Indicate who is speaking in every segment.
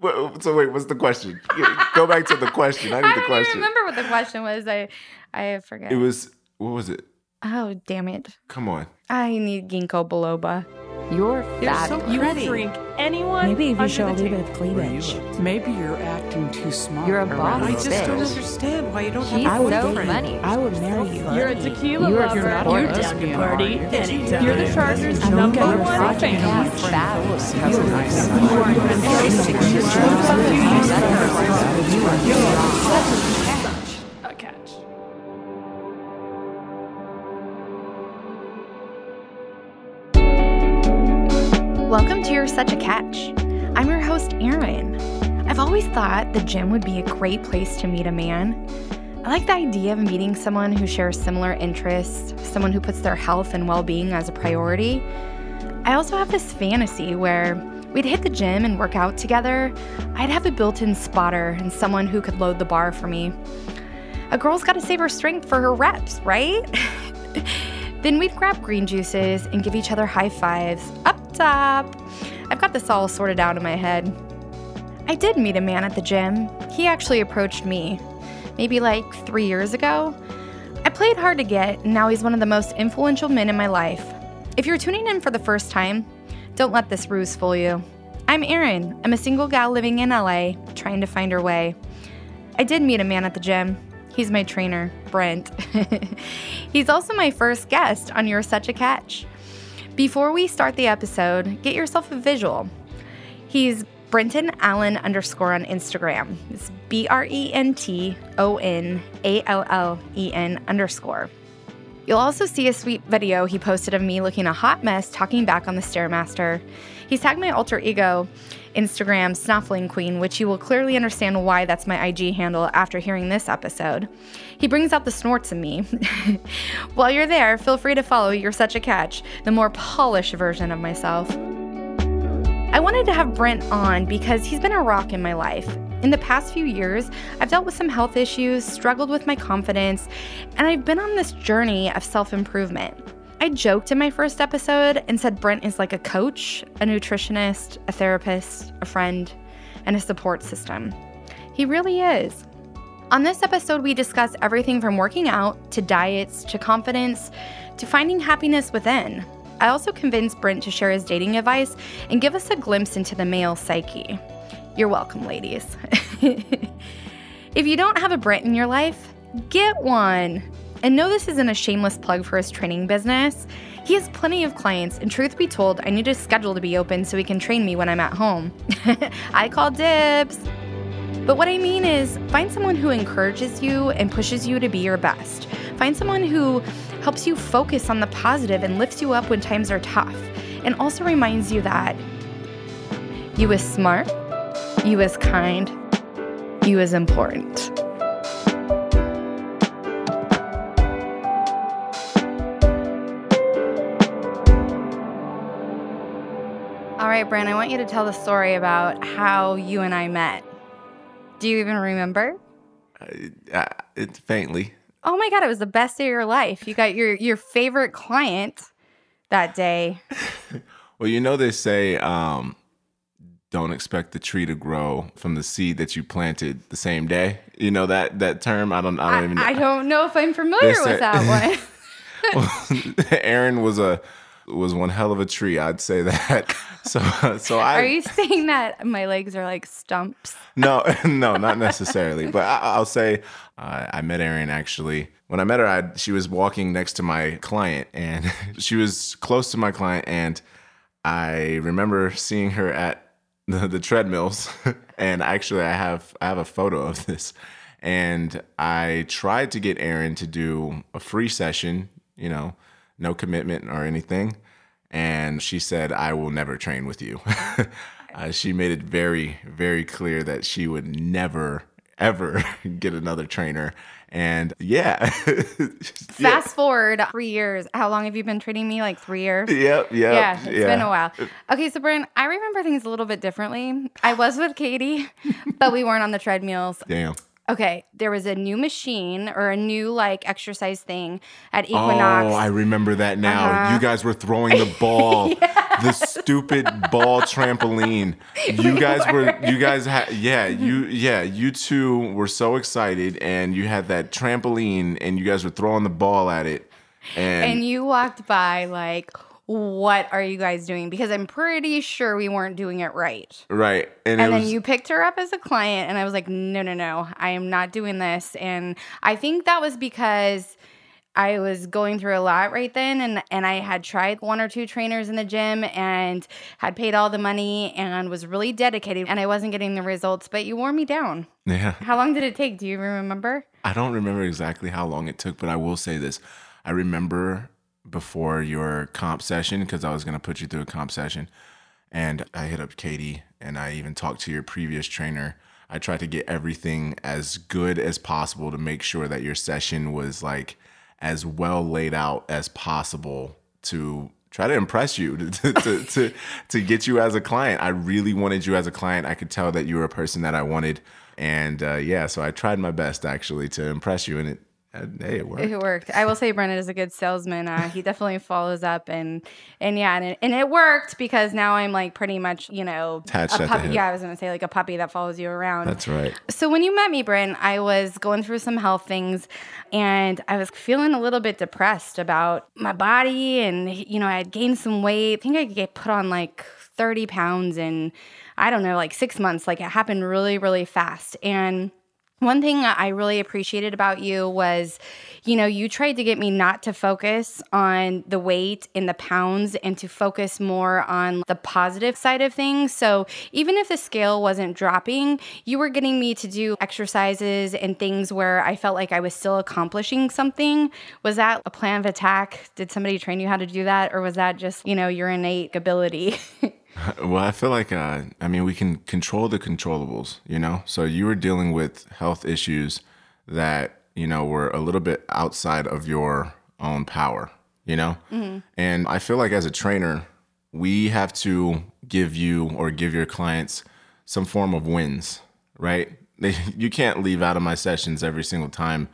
Speaker 1: So wait, what's the question? Go back to the question. I need the question.
Speaker 2: I don't even
Speaker 1: question.
Speaker 2: remember what the question was. I I forget.
Speaker 1: It was what was it?
Speaker 2: oh damn it!
Speaker 1: Come on.
Speaker 2: I need ginkgo biloba.
Speaker 3: You're
Speaker 4: You're
Speaker 3: fat.
Speaker 4: so
Speaker 5: You will
Speaker 4: pretty.
Speaker 5: drink anyone.
Speaker 6: Maybe if you
Speaker 5: under
Speaker 6: show a
Speaker 5: the
Speaker 6: little bit of cleavage.
Speaker 4: Maybe you're acting too smart.
Speaker 3: You're a boss
Speaker 4: us.
Speaker 5: I just don't understand why you don't
Speaker 3: She's
Speaker 5: have a
Speaker 3: so
Speaker 5: boyfriend.
Speaker 3: funny.
Speaker 6: I would marry you.
Speaker 5: You're a tequila
Speaker 3: You're
Speaker 5: lover.
Speaker 3: not a
Speaker 5: You're
Speaker 3: lesbian,
Speaker 5: down to party
Speaker 4: you?
Speaker 5: anytime. You're the Chargers'
Speaker 6: I don't
Speaker 5: number
Speaker 6: get your
Speaker 5: one
Speaker 6: project.
Speaker 5: fan.
Speaker 4: My
Speaker 3: That's
Speaker 4: friend
Speaker 3: fat.
Speaker 4: Phyllis has a nice
Speaker 5: You are a
Speaker 2: Welcome to You're Such a Catch. I'm your host, Erin. I've always thought the gym would be a great place to meet a man. I like the idea of meeting someone who shares similar interests, someone who puts their health and well being as a priority. I also have this fantasy where we'd hit the gym and work out together. I'd have a built in spotter and someone who could load the bar for me. A girl's got to save her strength for her reps, right? then we'd grab green juices and give each other high fives up I've got this all sorted out in my head. I did meet a man at the gym. He actually approached me, maybe like three years ago. I played hard to get, and now he's one of the most influential men in my life. If you're tuning in for the first time, don't let this ruse fool you. I'm Erin. I'm a single gal living in LA, trying to find her way. I did meet a man at the gym. He's my trainer, Brent. He's also my first guest on You're Such a Catch. Before we start the episode, get yourself a visual. He's Brenton Allen underscore on Instagram. It's B R E N T O N A L L E N underscore. You'll also see a sweet video he posted of me looking a hot mess talking back on the Stairmaster. He's tagged my alter ego Instagram Snuffling Queen, which you will clearly understand why that's my IG handle after hearing this episode. He brings out the snorts in me. While you're there, feel free to follow You're Such a Catch, the more polished version of myself. I wanted to have Brent on because he's been a rock in my life. In the past few years, I've dealt with some health issues, struggled with my confidence, and I've been on this journey of self improvement. I joked in my first episode and said Brent is like a coach, a nutritionist, a therapist, a friend, and a support system. He really is. On this episode, we discuss everything from working out to diets to confidence to finding happiness within. I also convinced Brent to share his dating advice and give us a glimpse into the male psyche. You're welcome, ladies. if you don't have a Brent in your life, get one. And no, this isn't a shameless plug for his training business. He has plenty of clients, and truth be told, I need his schedule to be open so he can train me when I'm at home. I call dibs. But what I mean is, find someone who encourages you and pushes you to be your best. Find someone who helps you focus on the positive and lifts you up when times are tough, and also reminds you that you is smart, you is kind, you is important. Right, Brent, I want you to tell the story about how you and I met. Do you even remember?
Speaker 1: Uh, it's faintly.
Speaker 2: Oh my god, it was the best day of your life. You got your your favorite client that day.
Speaker 1: Well, you know they say um, don't expect the tree to grow from the seed that you planted the same day. You know that that term. I don't. I don't
Speaker 2: I,
Speaker 1: even. know.
Speaker 2: I don't know if I'm familiar
Speaker 1: They
Speaker 2: with that one.
Speaker 1: Erin was a was one hell of a tree. I'd say that. So so I
Speaker 2: Are you saying that my legs are like stumps?
Speaker 1: no no not necessarily, but I, I'll say uh, I met Erin actually. When I met her, I, she was walking next to my client, and she was close to my client, and I remember seeing her at the, the treadmills. and actually, I have I have a photo of this, and I tried to get Erin to do a free session. You know, no commitment or anything. And she said, I will never train with you. uh, she made it very, very clear that she would never, ever get another trainer. And yeah.
Speaker 2: Fast forward three years. How long have you been training me? Like three years?
Speaker 1: Yep, yep.
Speaker 2: Yeah, it's been a while. Okay, so Brent, I remember things a little bit differently. I was with Katie, but we weren't on the treadmills.
Speaker 1: Damn.
Speaker 2: Okay, there was a new machine or a new like exercise thing at Equinox.
Speaker 1: Oh, I remember that now.
Speaker 2: Uh-huh.
Speaker 1: You guys were throwing the ball the stupid ball trampoline. You guys were, you guys had, yeah, you, yeah, you two were so excited, and you had that trampoline, and you guys were throwing the ball at it, and,
Speaker 2: and you walked by like, what are you guys doing? Because I'm pretty sure we weren't doing it right.
Speaker 1: right, and,
Speaker 2: And then
Speaker 1: was,
Speaker 2: you picked her up as a client, and I was like, no, no, no, I am not doing this. And I think that was because I was going through a lot right then, and and I had tried one or two trainers in the gym and had paid all the money and was really dedicated, and I wasn't getting the results. But you wore me down.
Speaker 1: yeah.
Speaker 2: How long did it take? Do you remember?
Speaker 1: I don't remember exactly how long it took, but I will say this: I remember before your comp session because I was gonna put you through a comp session, and I hit up Katie and I even talked to your previous trainer. I tried to get everything as good as possible to make sure that your session was like as well laid out as possible to try to impress you to, to, to, to get you as a client. I really wanted you as a client. I could tell that you were a person that I wanted. And uh, yeah, so I tried my best actually to impress you and it, uh, hey, it worked.
Speaker 2: It worked. I will say Brennan is a good salesman. Uh, he definitely follows up and and yeah, and it, and it worked because now I'm like pretty much you know
Speaker 1: Attached
Speaker 2: a puppy. Yeah, I was gonna say like a puppy that follows you around.
Speaker 1: That's right.
Speaker 2: So when you met me, Brent, I was going through some health things and I was feeling a little bit depressed about my body and you know, I had gained some weight. I think I could get put on like 30 pounds in I don't know, like 6 months. Like it happened really really fast. And one thing I really appreciated about you was, you know, you tried to get me not to focus on the weight and the pounds and to focus more on the positive side of things. So even if the scale wasn't dropping, you were getting me to do exercises and things where I felt like I was still accomplishing something. Was that a plan of attack? Did somebody train you how to do that? Or was that just, you know, your innate ability?
Speaker 1: Well, I feel like, uh, I mean, we can control the controllables, you know? So you were dealing with health issues that, you know, were a little bit outside of your own power, you know? And I feel like as a trainer, we have to give you or give your clients some form of wins, right? They, you can't leave out of my sessions every single time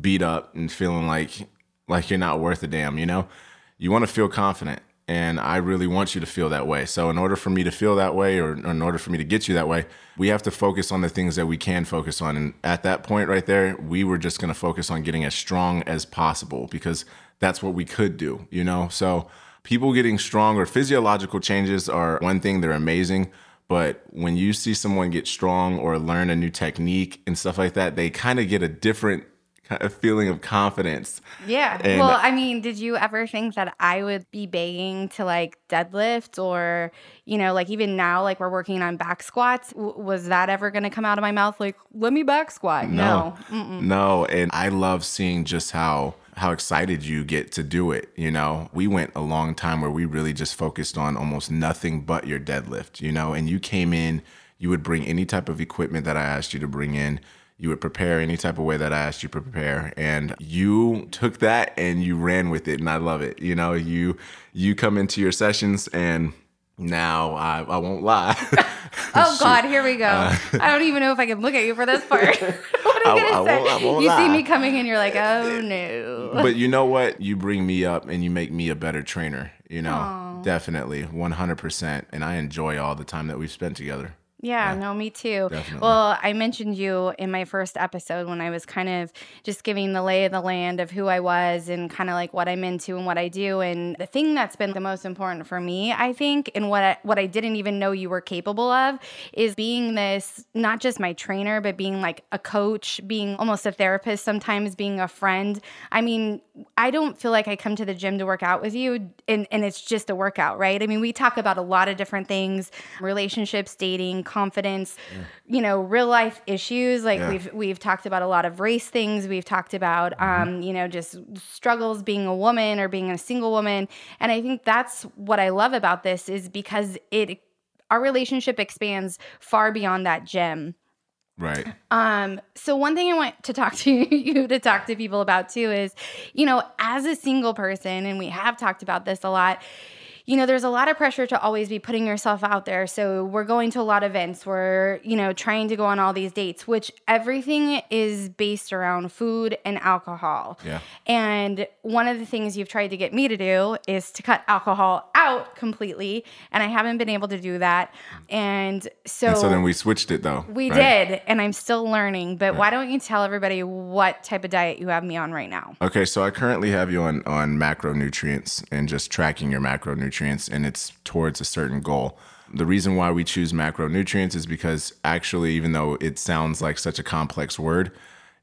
Speaker 1: beat up and feeling like like you're not worth a damn, you know? You want to feel confident and I really want you to feel that way. So in order for me to feel that way or in order for me to get you that way, we have to focus on the things that we can focus on. And at that point right there, we were just going to focus on getting as strong as possible because that's what we could do, you know? So people getting stronger, physiological changes are one thing, they're amazing. But when you see someone get strong or learn a new technique and stuff like that, they kind of get a different of feeling of confidence.
Speaker 2: Yeah.
Speaker 1: And-
Speaker 2: well, I mean, did you ever think that I would be begging to like deadlift or, you know, like even now, like we're working on back squats? W- was that ever going to come out of my mouth? Like, let me back squat? No.
Speaker 1: No, and I love seeing just how how excited you get to do it. You know, we went a long time where we really just focused on almost nothing but your deadlift, you know, and you came in, you would bring any type of equipment that I asked you to bring in. You would prepare any type of way that I asked you to prepare, and you took that and you ran with it, and I love it. You know, you you come into your sessions, and now I, I won't lie.
Speaker 2: Oh, God, here we go. I don't even know if I can look at you for this part. what
Speaker 1: Uh, I-
Speaker 2: going
Speaker 1: I
Speaker 2: say?
Speaker 1: won't- I won't
Speaker 2: you see me coming in, you're like, oh, no.
Speaker 1: but you know what? You bring me up and you make me a better trainer. You know, definitely, one hundred percent. And I enjoy all the time that we've spent together.
Speaker 2: Yeah, no, me too.
Speaker 1: Definitely.
Speaker 2: Well, I mentioned you in my first episode when I was kind of just giving the lay of the land of who I was and kind of like what I'm into and what I do. And the thing that's been the most important for me, I think, and what I, what I didn't even know you were capable of is being this not just my trainer, but being like a coach, being almost a therapist, sometimes being a friend. I mean, I don't feel like I come to the gym to work out with you and, and it's just a workout, right? I mean, we talk about a lot of different things relationships, dating, confidence, you know, real life issues. Like
Speaker 1: Yeah.
Speaker 2: we've we've talked about a lot of race things. We've talked about um, you know, just struggles being a woman or being a single woman. And I think that's what I love about this is because it our relationship expands far beyond that gym.
Speaker 1: Right.
Speaker 2: Um, so one thing I want to talk to you to talk to people about too is, you know, as a single person, and we have talked about this a lot, you know, there's a lot of pressure to always be putting yourself out there. So we're going to a lot of events, we're, you know, trying to go on all these dates, which everything is based around food and alcohol.
Speaker 1: Yeah.
Speaker 2: And one of the things you've tried to get me to do is to cut alcohol out completely. And I haven't been able to do that. And so,
Speaker 1: And so then we switched it though.
Speaker 2: we
Speaker 1: right?
Speaker 2: did. And I'm still learning. But why don't you tell everybody what type of diet you have me on right now?
Speaker 1: Okay, so I currently have you on on macronutrients and just tracking your macronutrients, and it's towards a certain goal. The reason why we choose macronutrients is because actually, even though it sounds like such a complex word,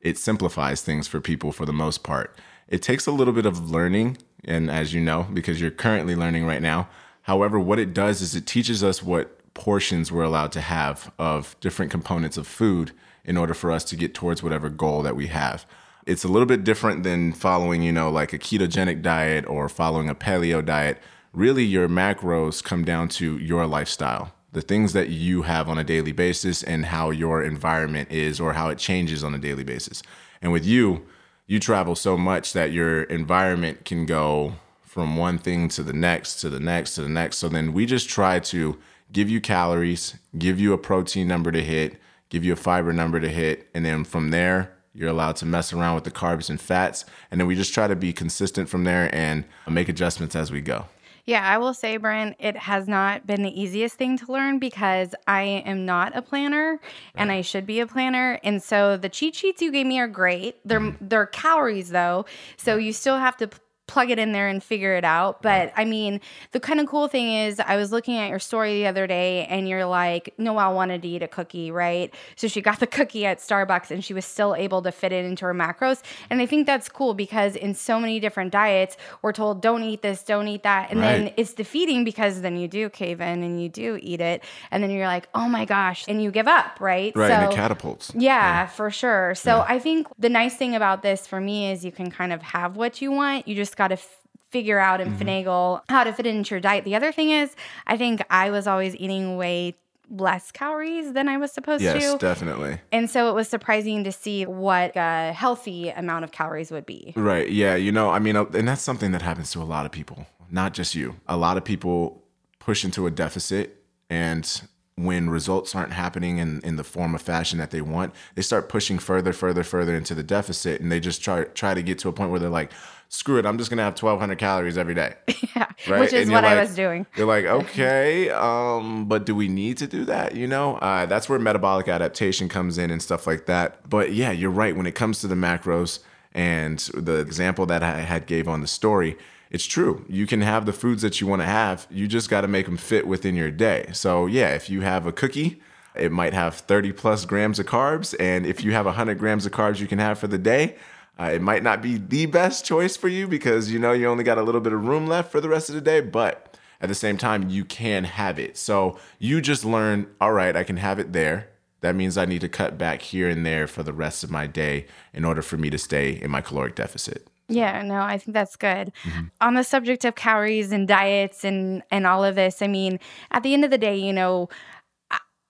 Speaker 1: it simplifies things for people for the most part. It takes a little bit of learning, and as you know, because you're currently learning right now. However, what it does is it teaches us what portions we're allowed to have of different components of food in order for us to get towards whatever goal that we have. It's a little bit different than following, you know, like a ketogenic diet or following a paleo diet. Really, your macros come down to your lifestyle, the things that you have on a daily basis, and how your environment is or how it changes on a daily basis. And with you, you travel so much that your environment can go from one thing to the next, to the next, to the next. So then we just try to give you calories, give you a protein number to hit, give you a fiber number to hit, and then from there, you're allowed to mess around with the carbs and fats. And then we just try to be consistent from there and make adjustments as we go.
Speaker 2: Yeah, I will say, Brent, it has not been the easiest thing to learn because I am not a planner and I should be a planner. And so the cheat sheets you gave me are great. They're mm-hmm. they're calories though. So you still have to plug it in there and figure it out. But I mean, the kind of cool thing is I was looking at your story the other day and you're like, Noelle wanted to eat a cookie, right? So she got the cookie at Starbucks and she was still able to fit it into her macros. And I think that's cool because in so many different diets, we're told don't eat this, don't eat that. And then it's defeating because then you do cave in and you do eat it. And then you're like, oh my gosh. And you give up, right?
Speaker 1: Right. and it
Speaker 2: So-
Speaker 1: catapults.
Speaker 2: yeah, for sure. So I think the nice thing about this for me is you can kind of have what you want. You just got to f- figure out and
Speaker 1: Mm-hmm.
Speaker 2: finagle how to fit it into your diet. The other thing is, I think I was always eating way less calories than I was supposed
Speaker 1: Yes,
Speaker 2: to.
Speaker 1: Yes, definitely.
Speaker 2: And so it was surprising to see what a healthy amount of calories would be.
Speaker 1: Right. Yeah. You know, I mean, uh, and that's something that happens to a lot of people, not just you. A lot of people push into a deficit, and when results aren't happening in, in the form of fashion that they want, they start pushing further, further, further into the deficit, and they just try try to get to a point where they're like, "Screw it, I'm just gonna have 1,200 calories every day."
Speaker 2: Yeah,
Speaker 1: Right?
Speaker 2: which is
Speaker 1: And
Speaker 2: what
Speaker 1: you're
Speaker 2: I was doing.
Speaker 1: You're like, okay, um, but do we need to do that? You know, uh, that's where metabolic adaptation comes in and stuff like that. But yeah, you're right. When it comes to the macros and the example that I had gave on the story, it's true. You can have the foods that you want to have. You just got to make them fit within your day. So yeah, if you have a cookie. It might have 30 plus grams of carbs. And if you have 100 grams of carbs you can have for the day, uh, it might not be the best choice for you because you know you only got a little bit of room left for the rest of the day, but at the same time, you can have it. So you just learn, all right, I can have it there. That means I need to cut back here and there for the rest of my day in order for me to stay in my caloric deficit.
Speaker 2: Yeah, no, I think that's good.
Speaker 1: Mm-hmm.
Speaker 2: On the subject of calories and diets and and all of this, I mean, at the end of the day, you know,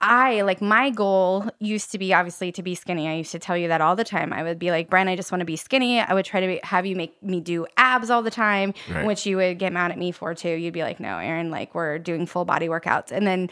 Speaker 2: I- like my goal used to be obviously to be skinny. I used to tell you that all the time. I would be like, Brian, I just want to be skinny. I would try to be, have you make me do abs all the time,
Speaker 1: Right.
Speaker 2: which you would get mad at me for too. You'd be like, no, Erin, like we're doing full body workouts. And then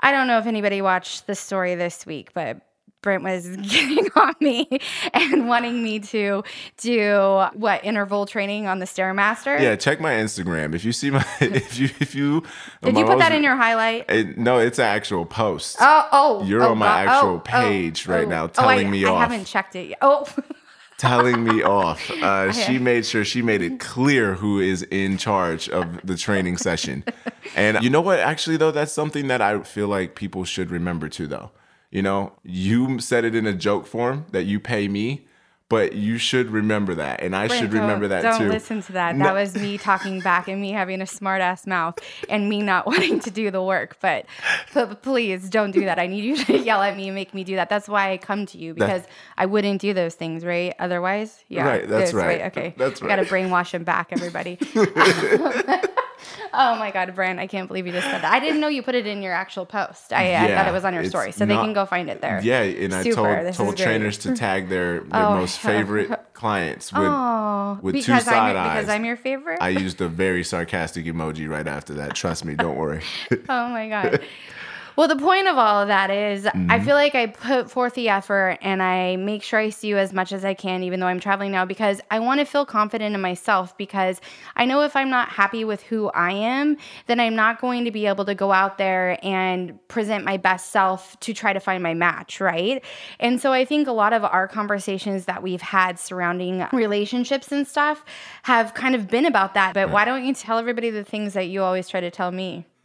Speaker 2: I don't know if anybody watched the story this week, but Brent was getting on me and wanting me to do what interval training on the stairmaster.
Speaker 1: Yeah, check my Instagram. If you see my, if you, if you,
Speaker 2: Did you put that in your highlight?
Speaker 1: It, no, it's an actual post.
Speaker 2: Oh, oh,
Speaker 1: You're
Speaker 2: oh,
Speaker 1: on my
Speaker 2: God.
Speaker 1: actual
Speaker 2: Oh, oh,
Speaker 1: page right
Speaker 2: oh.
Speaker 1: now,
Speaker 2: Oh,
Speaker 1: telling
Speaker 2: I,
Speaker 1: me
Speaker 2: I
Speaker 1: off.
Speaker 2: haven't checked it yet. Oh,
Speaker 1: telling me off. Uh, she made sure she made it clear who is in charge of the training session. And you know what? Actually, though, that's something that I feel like people should remember too, though. You know, you said it in a joke form that you pay me, but you should remember that. And I should
Speaker 2: Brent,
Speaker 1: remember
Speaker 2: don't,
Speaker 1: that
Speaker 2: don't
Speaker 1: too.
Speaker 2: listen to that.
Speaker 1: No.
Speaker 2: That was me talking back and me having a smart ass mouth and me not wanting to do the work. But, but please don't do that. I need you to yell at me and make me do that. That's why I come to you because I wouldn't do those things, right? Otherwise, yeah.
Speaker 1: Right, that's right.
Speaker 2: Okay,
Speaker 1: That's right.
Speaker 2: I got to brainwash him back, everybody. Oh my God, Brent! I can't believe you just said that. I didn't know you put it in your actual post. I, I thought it was on your story, so they can go find it there.
Speaker 1: Yeah, and I told told trainers to tag their, their
Speaker 2: Oh,
Speaker 1: most favorite clients with
Speaker 2: Oh,
Speaker 1: with two
Speaker 2: because
Speaker 1: side
Speaker 2: I'm because
Speaker 1: eyes.
Speaker 2: I'm your favorite.
Speaker 1: I used a very sarcastic emoji right after that. Trust me, don't worry.
Speaker 2: oh my god. Well, the point of all of that is I
Speaker 1: Mm-hmm.
Speaker 2: feel like I put forth the effort and I make sure I see you as much as I can, even though I'm traveling now, because I want to feel confident in myself. Because I know if I'm not happy with who I am, then I'm not going to be able to go out there and present my best self to try to find my match, right? And so I think a lot of our conversations that we've had surrounding relationships and stuff have kind of been about that. But why don't you tell everybody the things that you always try to tell me?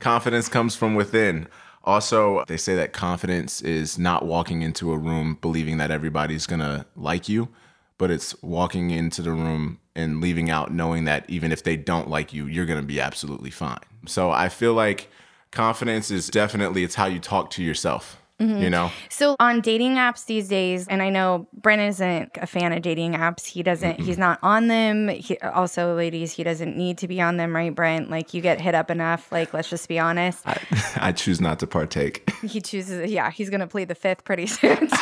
Speaker 1: confidence comes from within. Also, they say that confidence is not walking into a room believing that everybody's gonna like you, but it's walking into the room and leaving out knowing that even if they don't like you, you're gonna be absolutely fine. So I feel like confidence is definitely it's how you talk to yourself. Mm-hmm. You know?
Speaker 2: So on dating apps these days, and I know Brent isn't a fan of dating apps. He doesn't. He's not on them. He, also, ladies, he doesn't need to be on them, right, Brent? Like you get hit up enough. Like let's just be honest.
Speaker 1: I, I choose not to partake.
Speaker 2: He chooses. Yeah, he's gonna plead the fifth pretty soon.
Speaker 1: Go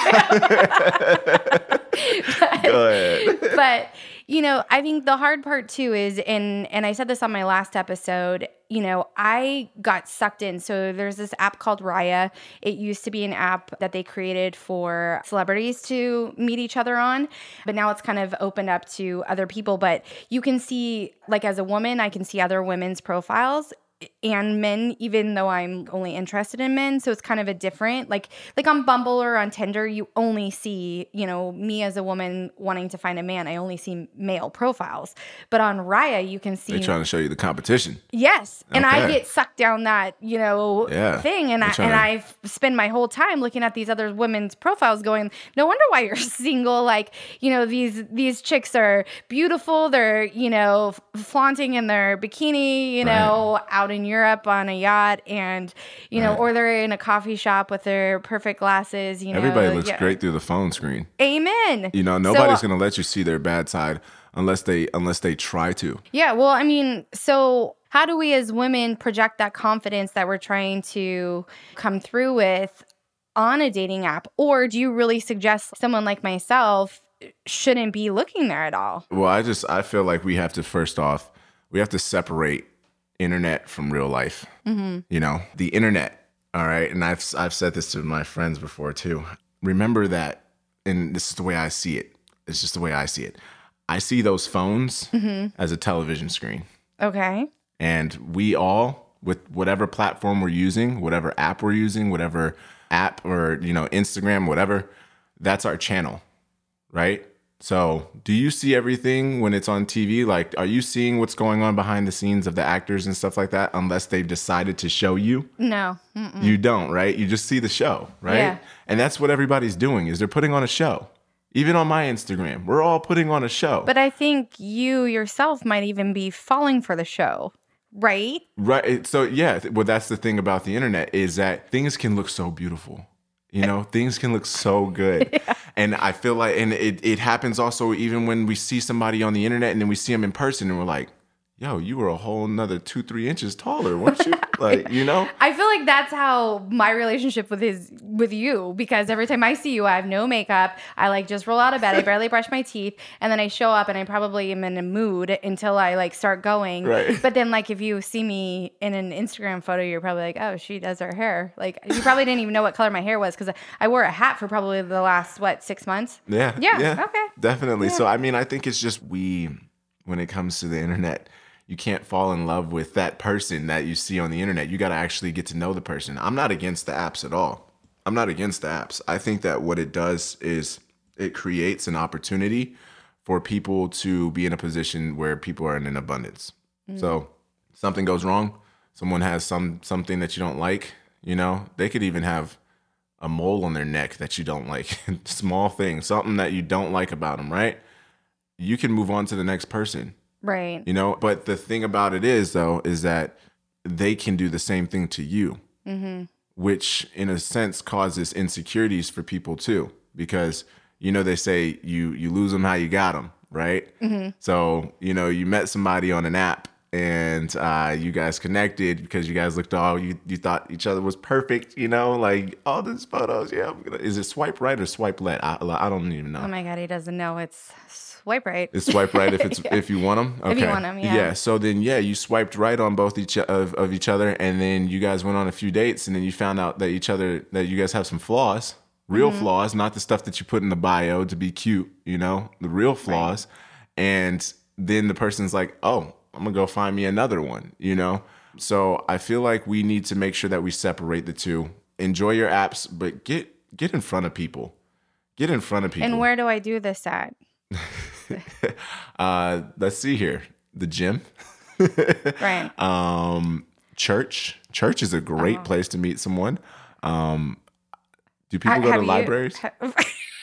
Speaker 1: ahead.
Speaker 2: but you know i think the hard part too is and and i said this on my last episode you know i got sucked in. So there's this app called raya. It used to be an app that they created for celebrities to meet each other on but now it's kind of opened up to other people. But you can see like as a woman i can see other women's profiles and men even though i'm only interested in men so it's kind of a different like like on bumble or on tinder you only see you know me as a woman wanting to find a man i only see male profiles but on raya you can see
Speaker 1: They're trying to show you the competition.
Speaker 2: Yes, and I get sucked down that you know
Speaker 1: Yeah.
Speaker 2: thing, and I
Speaker 1: They're trying
Speaker 2: and
Speaker 1: to-
Speaker 2: I spend my whole time looking at these other women's profiles, going, "No wonder why you're single." Like you know these these chicks are beautiful. They're you know flaunting in their bikini, you know, out in Europe on a yacht, and you know,
Speaker 1: Right.
Speaker 2: or they're in a coffee shop with their perfect glasses. You know,
Speaker 1: Everybody looks
Speaker 2: yeah.
Speaker 1: great through the phone screen.
Speaker 2: Amen.
Speaker 1: You know, nobody's
Speaker 2: So,
Speaker 1: gonna let you see their bad side unless they unless they try to.
Speaker 2: Yeah, well, I mean, so how do we as women project that confidence that we're trying to come through with on a dating app? Or do you really suggest someone like myself shouldn't be looking there at all?
Speaker 1: Well, I just I feel like we have to first off we have to separate internet from real life. Mm-hmm. You know, the internet. All right, and I've I've said this to my friends before too. Remember that, and this is the way I see it. It's just the way I see it. I see those phones mm-hmm. as a television screen,
Speaker 2: Okay.
Speaker 1: and we all with whatever platform we're using, whatever app we're using, whatever app or you know Instagram, whatever, that's our channel right? So, do you see everything when it's on TV? Like, are you seeing what's going on behind the scenes of the actors and stuff like that? Unless they've decided to show you,
Speaker 2: No. Mm.
Speaker 1: you don't, right? You just see the show, right?
Speaker 2: Yeah.
Speaker 1: And that's what everybody's doing is they're putting on a show. Even on my Instagram, we're all putting on a show,
Speaker 2: But I think you yourself might even be falling for the show, right?
Speaker 1: right? So, yeah, well, that's the thing about the internet is that things can look so beautiful. You know, things can look so good. And I feel like, and it, it happens also even when we see somebody on the internet and then we see them in person and we're like, yo, you were a whole nother two, three inches taller, weren't you? like, you know?
Speaker 2: I feel like that's how my relationship with his with you because every time I see you, I have no makeup. I like just roll out of bed. I barely brush my teeth, and then I show up and I probably am in a mood until I like start going.
Speaker 1: Right.
Speaker 2: But then like if you see me in an Instagram photo, you're probably like, oh, she does her hair. Like you probably didn't even know what color my hair was because I wore a hat for probably the last what six months.
Speaker 1: Yeah.
Speaker 2: Yeah, okay.
Speaker 1: Definitely. So, I mean, I think it's just we, when it comes to the internet, you can't fall in love with that person that you see on the internet. You got to actually get to know the person. I'm not against the apps at all. I'm not against the apps. I think that what it does is it creates an opportunity for people to be in a position where people are in an abundance. Mm. So, something goes wrong, someone has some something that you don't like, you know, they could even have a mole on their neck that you don't like, small thing, something that you don't like about them, right? You can move on to the next person,
Speaker 2: Right.
Speaker 1: you know. But the thing about it is, though, is that they can do the same thing to you, which in a sense causes insecurities for people too, because you know they say you you lose them how you got them, right? So you know you met somebody on an app and uh, you guys connected because you guys looked all you you thought each other was perfect. You know, like all these photos. Yeah, I'm gonna, is it swipe right or swipe left? I, I don't even know.
Speaker 2: Oh my god, he doesn't know. It's swipe right.
Speaker 1: It's swipe right if it's if you want them. Okay.
Speaker 2: If you want 'em, yeah.
Speaker 1: Yeah. So then, yeah, you swiped right on both each of, of each other, and then you guys went on a few dates, and then you found out that each other that you guys have some flaws, real
Speaker 2: Mm-hmm.
Speaker 1: flaws, not the stuff that you put in the bio to be cute. You know, the real flaws, and then the person's like, oh, I'm gonna go find me another one. You know. So I feel like we need to make sure that we separate the two. Enjoy your apps, but get get in front of people. Get in front of people.
Speaker 2: and where do I do this at?
Speaker 1: uh, let's see here. The gym.
Speaker 2: Right.
Speaker 1: Um, church. Church is a great place to meet someone. Um, do people
Speaker 2: Ha-
Speaker 1: go to
Speaker 2: have you-
Speaker 1: libraries?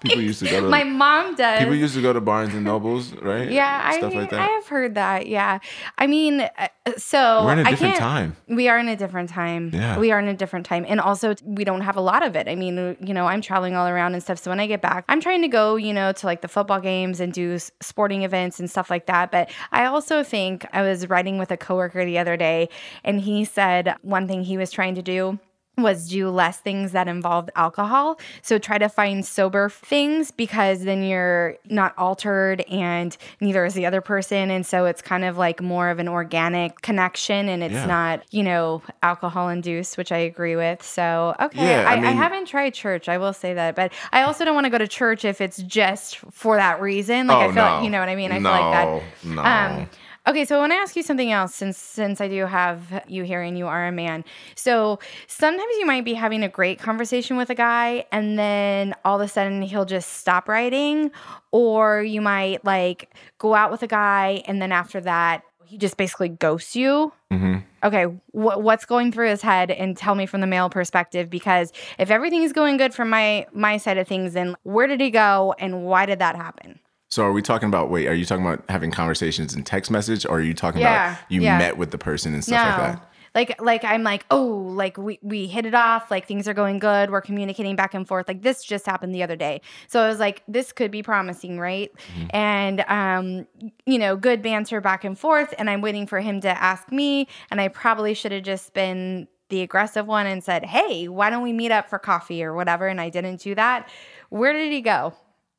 Speaker 1: people used to go to
Speaker 2: My mom does.
Speaker 1: people used to go to Barnes and Nobles, right?
Speaker 2: yeah,
Speaker 1: stuff
Speaker 2: I
Speaker 1: like
Speaker 2: I have heard that. Yeah, I mean, uh, so
Speaker 1: We're in a
Speaker 2: I
Speaker 1: different time.
Speaker 2: We are in a different time.
Speaker 1: Yeah.
Speaker 2: we are in a different time, and also we don't have a lot of it. I mean, you know, I'm traveling all around and stuff. So when I get back, I'm trying to go, you know, to like the football games and do sporting events and stuff like that. But I also think I was riding with a coworker the other day, and he said one thing he was trying to do was do less things that involved alcohol. So try to find sober things because then you're not altered and neither is the other person. And so it's kind of like more of an organic connection and it's
Speaker 1: Yeah.
Speaker 2: not, you know, alcohol induced, which I agree with. So, okay.
Speaker 1: Yeah, I
Speaker 2: I, I, haven't tried church. I will say that. But I also don't want to go to church if it's just for that reason. Like,
Speaker 1: oh
Speaker 2: I feel
Speaker 1: no.
Speaker 2: like, you know what I mean? I
Speaker 1: no,
Speaker 2: feel like that.
Speaker 1: No.
Speaker 2: Um, okay, so I want to ask you something else since since I do have you here and you are a man. So sometimes you might be having a great conversation with a guy and then all of a sudden he'll just stop writing or you might like go out with a guy and then after that he just basically ghosts you.
Speaker 1: Mhm.
Speaker 2: Okay, wh- what's going through his head and tell me from the male perspective because if everything is going good from my my side of things then where did he go and why did that happen?
Speaker 1: So are we talking about wait, are you talking about having conversations in text message or are you talking
Speaker 2: Yeah,
Speaker 1: about you
Speaker 2: yeah.
Speaker 1: met with the person and stuff like that?
Speaker 2: Like like I'm like, oh, like we we hit it off, like things are going good, we're communicating back and forth. Like this just happened the other day. So I was like, this could be promising, right?
Speaker 1: Mm-hmm.
Speaker 2: And um, you know, good banter back and forth, and I'm waiting for him to ask me, and I probably should have just been the aggressive one and said, Hey, why don't we meet up for coffee or whatever? And I didn't do that. Where did he go?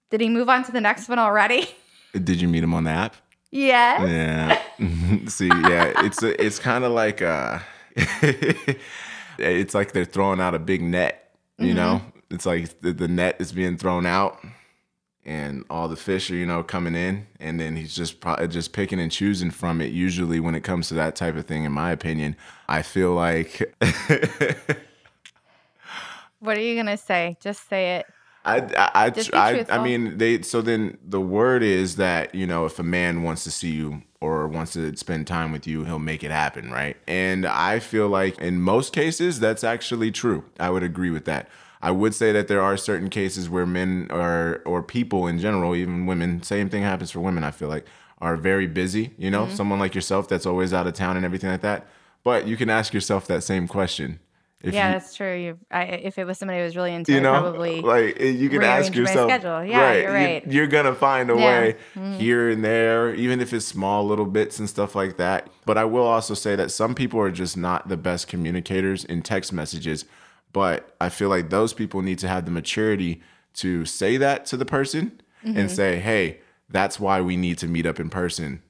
Speaker 2: Did he move on to the next one already?
Speaker 1: Did you meet him on the app?
Speaker 2: yes.
Speaker 1: Yeah. See, yeah, it's a, it's kind of like uh it's like they're throwing out a big net, you know? It's like the, the net is being thrown out and all the fish are, you know, coming in and then he's just pro- just picking and choosing from it usually when it comes to that type of thing in my opinion. I feel like
Speaker 2: What are you gonna say? Just say it.
Speaker 1: I, I, I, I, I mean, they, so then the word is that, you know, if a man wants to see you or wants to spend time with you, he'll make it happen, right? And I feel like in most cases, that's actually true. I would agree with that. I would say that there are certain cases where men are, or people in general, even women, same thing happens for women, I feel like, are very busy, you
Speaker 2: Mm-hmm.
Speaker 1: know, someone like yourself that's always out of town and everything like that. But you can ask yourself that same question. If
Speaker 2: yeah,
Speaker 1: you,
Speaker 2: that's true. You, I, if it was somebody who was really into
Speaker 1: you
Speaker 2: it,
Speaker 1: know
Speaker 2: probably.
Speaker 1: like eh, you can ask yourself
Speaker 2: schedule. Yeah, you're right.
Speaker 1: you're gonna find a
Speaker 2: Yeah. Mm-hmm.
Speaker 1: way here and there even if it's small little bits and stuff like that but i will also say that some people are just not the best communicators in text messages but i feel like those people need to have the maturity to say that to the person
Speaker 2: Mm-hmm.
Speaker 1: and say hey that's why we need to meet up in person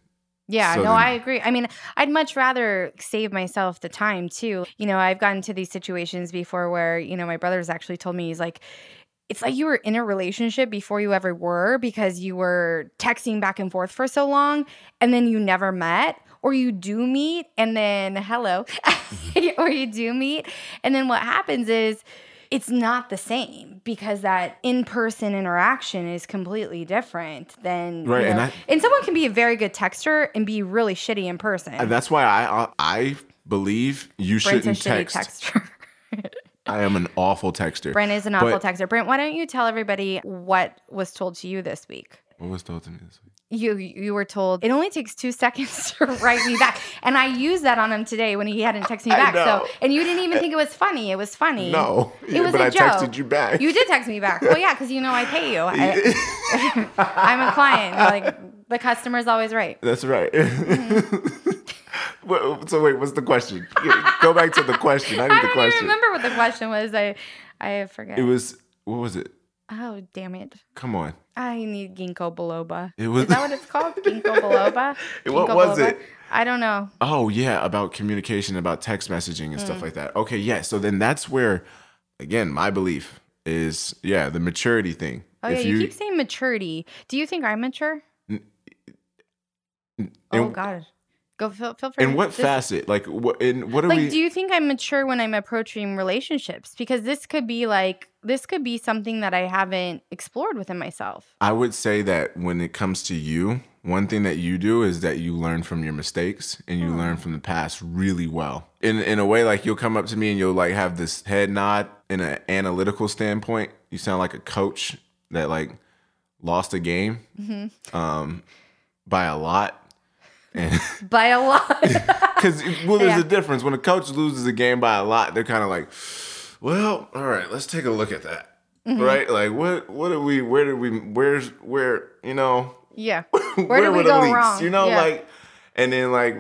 Speaker 2: Yeah,
Speaker 1: So
Speaker 2: no,
Speaker 1: then-
Speaker 2: I agree. I mean, I'd much rather save myself the time too. You know, I've gotten to these situations before where, you know, my brother's actually told me, he's like, it's like you were in a relationship before you ever were because you were texting back and forth for so long and then you never met or you do meet and then hello mm-hmm. or you do meet and then what happens is it's not the same because that in-person interaction is completely different than you
Speaker 1: Right, and I-
Speaker 2: and someone can be a very good texter and be really shitty in person.
Speaker 1: that's why i uh, i believe you
Speaker 2: Brent's
Speaker 1: shouldn't text
Speaker 2: texter.
Speaker 1: i am an awful texter
Speaker 2: Brent is an awful
Speaker 1: But-
Speaker 2: texter. Brent, why don't you tell everybody what was told to you this week?
Speaker 1: What was told to me this week?
Speaker 2: You you were told it only takes two seconds to write me back, and I used that on him today when he hadn't texted me back. So, and you didn't even think it was funny. It was funny.
Speaker 1: No,
Speaker 2: it was
Speaker 1: but
Speaker 2: a
Speaker 1: I
Speaker 2: joke.
Speaker 1: texted you back.
Speaker 2: You did text me back. Well, yeah, because you know I pay you. I, I'm a client. Like the customer's always right.
Speaker 1: That's right.
Speaker 2: Mm-hmm.
Speaker 1: So wait, what's the question? Go back to the question. I need
Speaker 2: I
Speaker 1: the question.
Speaker 2: remember what the question was. I I forget.
Speaker 1: It was what was it?
Speaker 2: Oh damn it!
Speaker 1: Come on.
Speaker 2: I need ginkgo biloba.
Speaker 1: It was-
Speaker 2: Is that what it's called? Ginkgo biloba.
Speaker 1: What was
Speaker 2: biloba?
Speaker 1: it?
Speaker 2: I don't know.
Speaker 1: Oh yeah, about communication, about text messaging and
Speaker 2: Mm.
Speaker 1: stuff like that. Okay, yeah. So then that's where, again, my belief is yeah the maturity thing.
Speaker 2: Oh yeah, you, keep saying maturity. Do you think I'm mature? oh
Speaker 1: in,
Speaker 2: God, go feel feel free.
Speaker 1: in what facet? Like what? In what are
Speaker 2: Like,
Speaker 1: we?
Speaker 2: Like, do you think I'm mature when I'm approaching relationships? Because this could be like this could be something that I haven't explored within myself.
Speaker 1: I would say that when it comes to you, one thing that you do is that you learn from your mistakes and you learn from the past really well. In in a way, like you'll come up to me and you'll like have this head nod in an analytical standpoint. You sound like a coach that like lost a game um, by a lot.
Speaker 2: By a lot.
Speaker 1: because well, there's
Speaker 2: Yeah.
Speaker 1: a difference when a coach loses a game by a lot. They're kind of like, well, all right, let's take a look at that.
Speaker 2: Mm-hmm.
Speaker 1: Right? Like, what? What did we? Where did we? Where's where? You know,
Speaker 2: yeah.
Speaker 1: where,
Speaker 2: Where did we
Speaker 1: were the
Speaker 2: go
Speaker 1: leaks?
Speaker 2: wrong?
Speaker 1: You know,
Speaker 2: Yeah.
Speaker 1: like, and then like,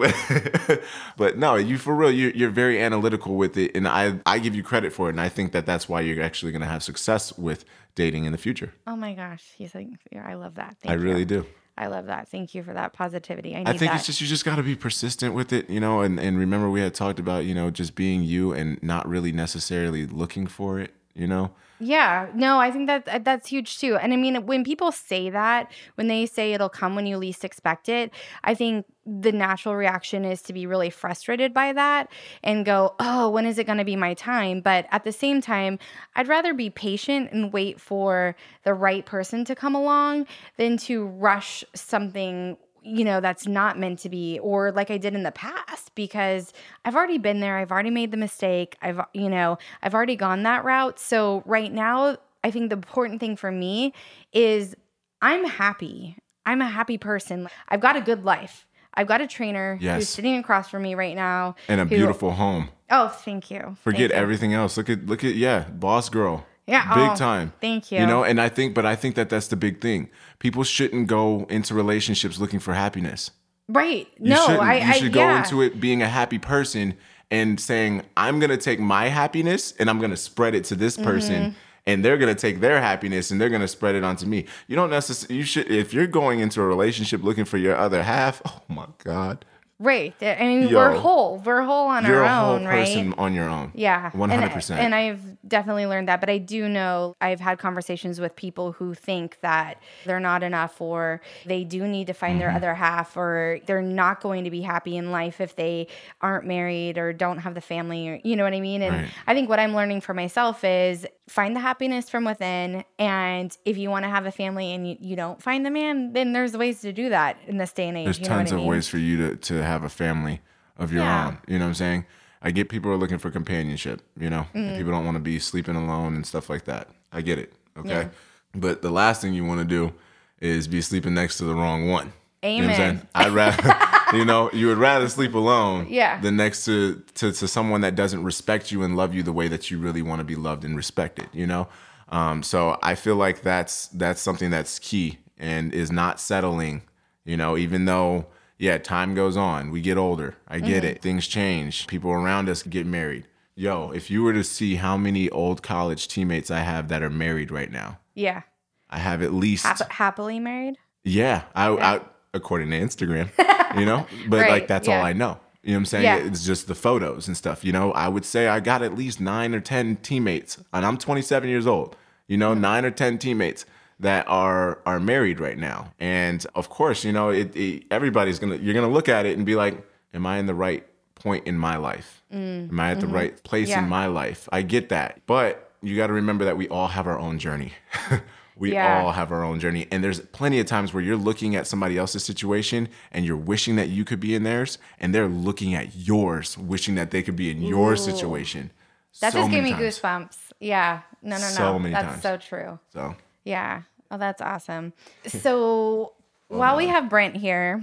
Speaker 1: but no, you for real, you're, you're very analytical with it, and I I give you credit for it, and I think that that's why you're actually going to have success with dating in the future.
Speaker 2: Oh my gosh, he's like, yeah, I love that. Thank
Speaker 1: I really do.
Speaker 2: I love that. Thank you for that positivity. I need
Speaker 1: I think
Speaker 2: that.
Speaker 1: it's just you just got to be persistent with it, you know, and and remember we had talked about you know just being you and not really necessarily looking for it, you know.
Speaker 2: Yeah, no, I think that uh, that's huge too. And I mean, when people say that, when they say it'll come when you least expect it, I think the natural reaction is to be really frustrated by that and go, "Oh, when is it going to be my time?" But at the same time, I'd rather be patient and wait for the right person to come along than to rush something you know that's not meant to be or like I did in the past because I've already been there I've already made the mistake I've you know I've already gone that route so right now I think the important thing for me is I'm happy I'm a happy person I've got a good life I've got a trainer
Speaker 1: Yes.
Speaker 2: who's sitting across from me right now
Speaker 1: And a
Speaker 2: who-
Speaker 1: beautiful home.
Speaker 2: oh thank you
Speaker 1: Forget
Speaker 2: Thank you.
Speaker 1: everything else. Look at look at yeah, boss girl.
Speaker 2: Yeah,
Speaker 1: big
Speaker 2: oh,
Speaker 1: time.
Speaker 2: thank
Speaker 1: You
Speaker 2: you.
Speaker 1: know, and I think, but I think that that's the big thing. People shouldn't go into relationships looking for happiness.
Speaker 2: right
Speaker 1: You
Speaker 2: no
Speaker 1: shouldn't.
Speaker 2: I
Speaker 1: you
Speaker 2: I
Speaker 1: should go
Speaker 2: yeah.
Speaker 1: into it being a happy person and saying, I'm gonna take my happiness and I'm gonna spread it to this person.
Speaker 2: Mm-hmm.
Speaker 1: And they're gonna take their happiness and they're gonna spread it onto me. You don't necessarily. You should. If you're going into a relationship looking for your other half, oh my god,
Speaker 2: right I mean we're whole we're whole on
Speaker 1: you're
Speaker 2: our
Speaker 1: a whole
Speaker 2: own right
Speaker 1: person on your own.
Speaker 2: Yeah.
Speaker 1: hundred percent.
Speaker 2: And I've definitely learned that. But I do know I've had conversations with people who think that they're not enough or they do need to find
Speaker 1: Mm-hmm.
Speaker 2: their other half or they're not going to be happy in life if they aren't married or don't have the family or you know what I mean? And
Speaker 1: Right.
Speaker 2: I think what I'm learning for myself is find the happiness from within. And if you want to have a family and you, you don't find the man, then there's ways to do that in this day and age.
Speaker 1: There's
Speaker 2: you
Speaker 1: tons
Speaker 2: I
Speaker 1: of
Speaker 2: mean?
Speaker 1: ways for you to, to have a family of your
Speaker 2: Yeah.
Speaker 1: own. You know what I'm saying? I get people are looking for companionship, you know?
Speaker 2: Mm.
Speaker 1: People don't want to be sleeping alone and stuff like that. I get it. Okay. But the last thing you want to do is be sleeping next to the wrong one. You know what I'm
Speaker 2: Amen.
Speaker 1: saying? I'd rather, you know, you would rather sleep alone
Speaker 2: Yeah.
Speaker 1: than next to, to, to someone that doesn't respect you and love you the way that you really want to be loved and respected, you know? Um, so I feel like that's, that's something that's key and is not settling, you know, even though, yeah, time goes on, we get older. I get it. Things change. People around us get married. Yo, if you were to see how many old college teammates I have that are married right now,
Speaker 2: Yeah.
Speaker 1: I have at least
Speaker 2: Hap- happily married?
Speaker 1: yeah, I, I according to Instagram, you know, but
Speaker 2: Right,
Speaker 1: like that's all. I know. You know what I'm saying?
Speaker 2: Yeah.
Speaker 1: It's just the photos and stuff. You know, I would say I got at least nine or ten teammates, and I'm 27 years old. You know, nine or ten teammates that are are married right now, and of course, you know, it, it everybody's gonna you're gonna look at it and be like, "Am I in the right point in my life? Am I at the right place
Speaker 2: Mm, mm-hmm. Yeah.
Speaker 1: in my life?" I get that, but you got to remember that we all have our own journey. we
Speaker 2: Yeah.
Speaker 1: all have our own journey. And there's plenty of times where you're looking at somebody else's situation and you're wishing that you could be in theirs, and they're looking at yours, wishing that they could be in your situation.
Speaker 2: That
Speaker 1: So
Speaker 2: just gave me
Speaker 1: times.
Speaker 2: goosebumps. Yeah. No, no, no.
Speaker 1: So many
Speaker 2: That's
Speaker 1: times.
Speaker 2: so true.
Speaker 1: So
Speaker 2: Yeah. Oh, that's awesome. So while we have Brent here,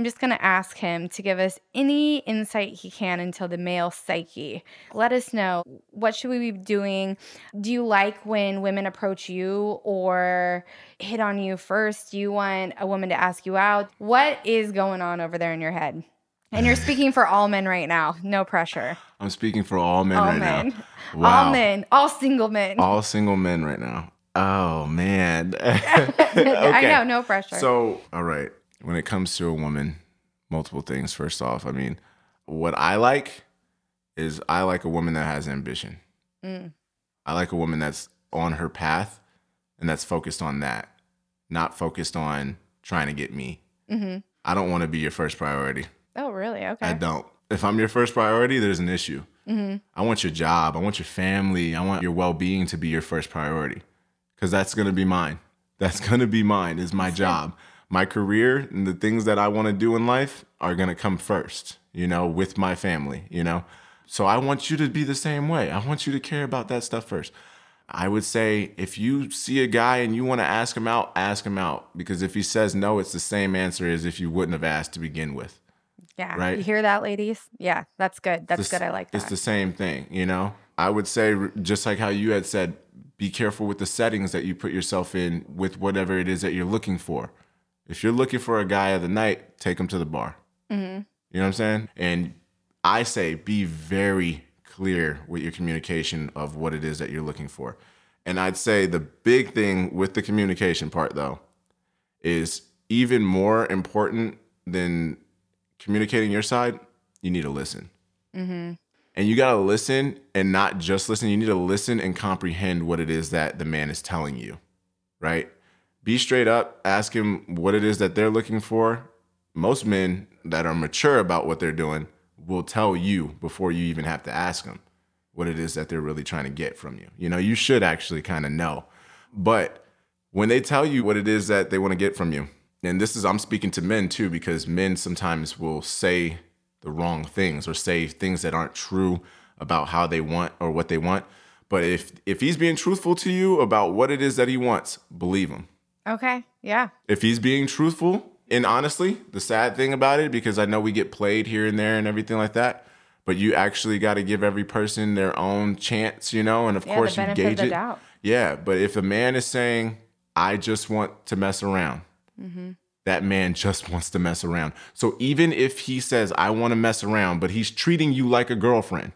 Speaker 2: I'm just going to ask him to give us any insight he can into the male psyche. Let us know what should we be doing? Do you like when women approach you or hit on you first? Do you want a woman to ask you out? What is going on over there in your head? And you're speaking for all men right now. No pressure.
Speaker 1: I'm speaking for all men
Speaker 2: All
Speaker 1: right
Speaker 2: men.
Speaker 1: now.
Speaker 2: All
Speaker 1: Wow.
Speaker 2: men. All single men.
Speaker 1: All single men right now. Oh man.
Speaker 2: I know, no pressure.
Speaker 1: So, all right. When it comes to a woman, multiple things. First off, I mean, what I like is I like a woman that has ambition.
Speaker 2: Mm.
Speaker 1: I like a woman that's on her path and that's focused on that, not focused on trying to get me.
Speaker 2: hmm
Speaker 1: I don't want to be your first priority.
Speaker 2: Oh, really? Okay.
Speaker 1: I don't. If I'm your first priority, there's an issue.
Speaker 2: hmm
Speaker 1: I want your job. I want your family. I want your well being to be your first priority because that's going to be mine. That's going to be mine, is my job. My career and the things that I want to do in life are going to come first, you know, with my family, you know? So I want you to be the same way. I want you to care about that stuff first. I would say if you see a guy and you want to ask him out, ask him out because if he says no, it's the same answer as if you wouldn't have asked to begin with.
Speaker 2: Yeah.
Speaker 1: Right.
Speaker 2: You hear that, ladies? Yeah, that's good. That's
Speaker 1: It's
Speaker 2: good. I like that.
Speaker 1: It's the same thing, you know? I would say, just like how you had said, be careful with the settings that you put yourself in with whatever it is that you're looking for. If you're looking for a guy of the night, take him to the bar.
Speaker 2: Mhm.
Speaker 1: You know what I'm saying? And I say, be very clear with your communication of what it is that you're looking for. And I'd say the big thing with the communication part, though, is even more important than communicating your side, you need to listen.
Speaker 2: hmm
Speaker 1: And you got to listen and not just listen. You need to listen and comprehend what it is that the man is telling you, right? Be straight up, ask him what it is that they're looking for. Most men that are mature about what they're doing will tell you before you even have to ask them what it is that they're really trying to get from you. You know, you should actually kind of know. But when they tell you what it is that they want to get from you, and this is, I'm speaking to men too, because men sometimes will say the wrong things or say things that aren't true about how they want or what they want. But if if he's being truthful to you about what it is that he wants, believe him.
Speaker 2: Okay. Yeah.
Speaker 1: If he's being truthful, and honestly, the sad thing about it, because I know we get played here and there and everything like that, but you actually got to give every person their own chance, you know, and of
Speaker 2: Yeah.
Speaker 1: course you gauge it.
Speaker 2: doubt.
Speaker 1: Yeah, but if a man is saying, I just want to mess around,
Speaker 2: Mm-hmm.
Speaker 1: that man just wants to mess around. So even if he says, I want to mess around, but he's treating you like a girlfriend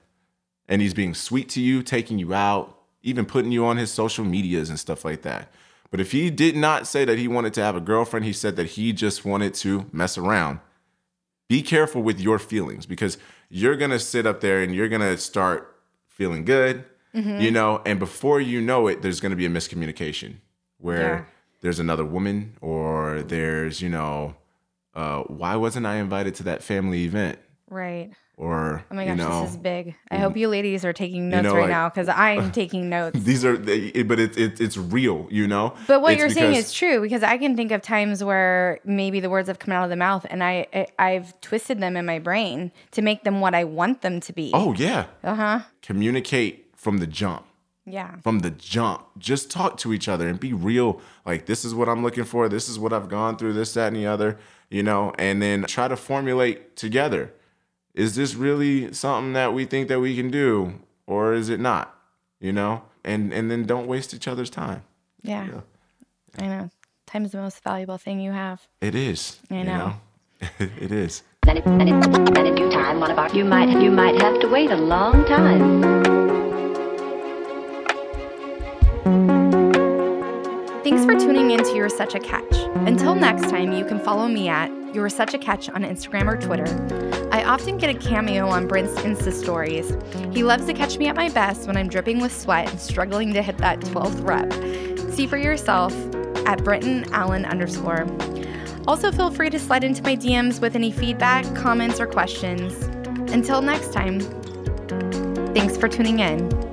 Speaker 1: and he's being sweet to you, taking you out, even putting you on his social medias and stuff like that. But if he did not say that he wanted to have a girlfriend, he said that he just wanted to mess around. Be careful with your feelings because you're going to sit up there and you're going to start feeling good,
Speaker 2: Mm-hmm.
Speaker 1: you know, and before you know it, there's going to be a miscommunication where
Speaker 2: Yeah.
Speaker 1: there's another woman or there's, you know, uh, why wasn't I invited to that family event?
Speaker 2: Right.
Speaker 1: Or,
Speaker 2: Oh my
Speaker 1: you
Speaker 2: gosh,
Speaker 1: know,
Speaker 2: this is big. I hope you ladies are taking notes
Speaker 1: know,
Speaker 2: right
Speaker 1: like-
Speaker 2: now because I'm taking notes.
Speaker 1: these are, they, but it's it's it's real, you know.
Speaker 2: But what
Speaker 1: It's
Speaker 2: you're saying is true because I can think of times where maybe the words have come out of the mouth and I, I I've twisted them in my brain to make them what I want them to be.
Speaker 1: oh yeah,
Speaker 2: Uh huh.
Speaker 1: communicate from the jump.
Speaker 2: Yeah.
Speaker 1: from the jump. Just talk to each other and be real. Like, this is what I'm looking for. This is what I've gone through, this, that, and the other, you know, and then try to formulate together. Is this really something that we think that we can do or is it not? You know? And and then don't waste each other's time.
Speaker 2: Yeah. I know. Time is the most valuable thing you have.
Speaker 1: It is.
Speaker 2: I
Speaker 1: you
Speaker 2: know.
Speaker 1: it is.
Speaker 3: Then, it, then, it, then in due time, one of our you might you might have to wait a long time.
Speaker 2: Thanks for tuning in to You're Such a Catch. Until next time, you can follow me at you were such a catch on Instagram or Twitter. I often get a cameo on Brent's Insta stories. He loves to catch me at my best when I'm dripping with sweat and struggling to hit that 12th rep. See for yourself at Brenton Allen underscore. Also, feel free to slide into my DMs with any feedback, comments, or questions. Until next time, thanks for tuning in.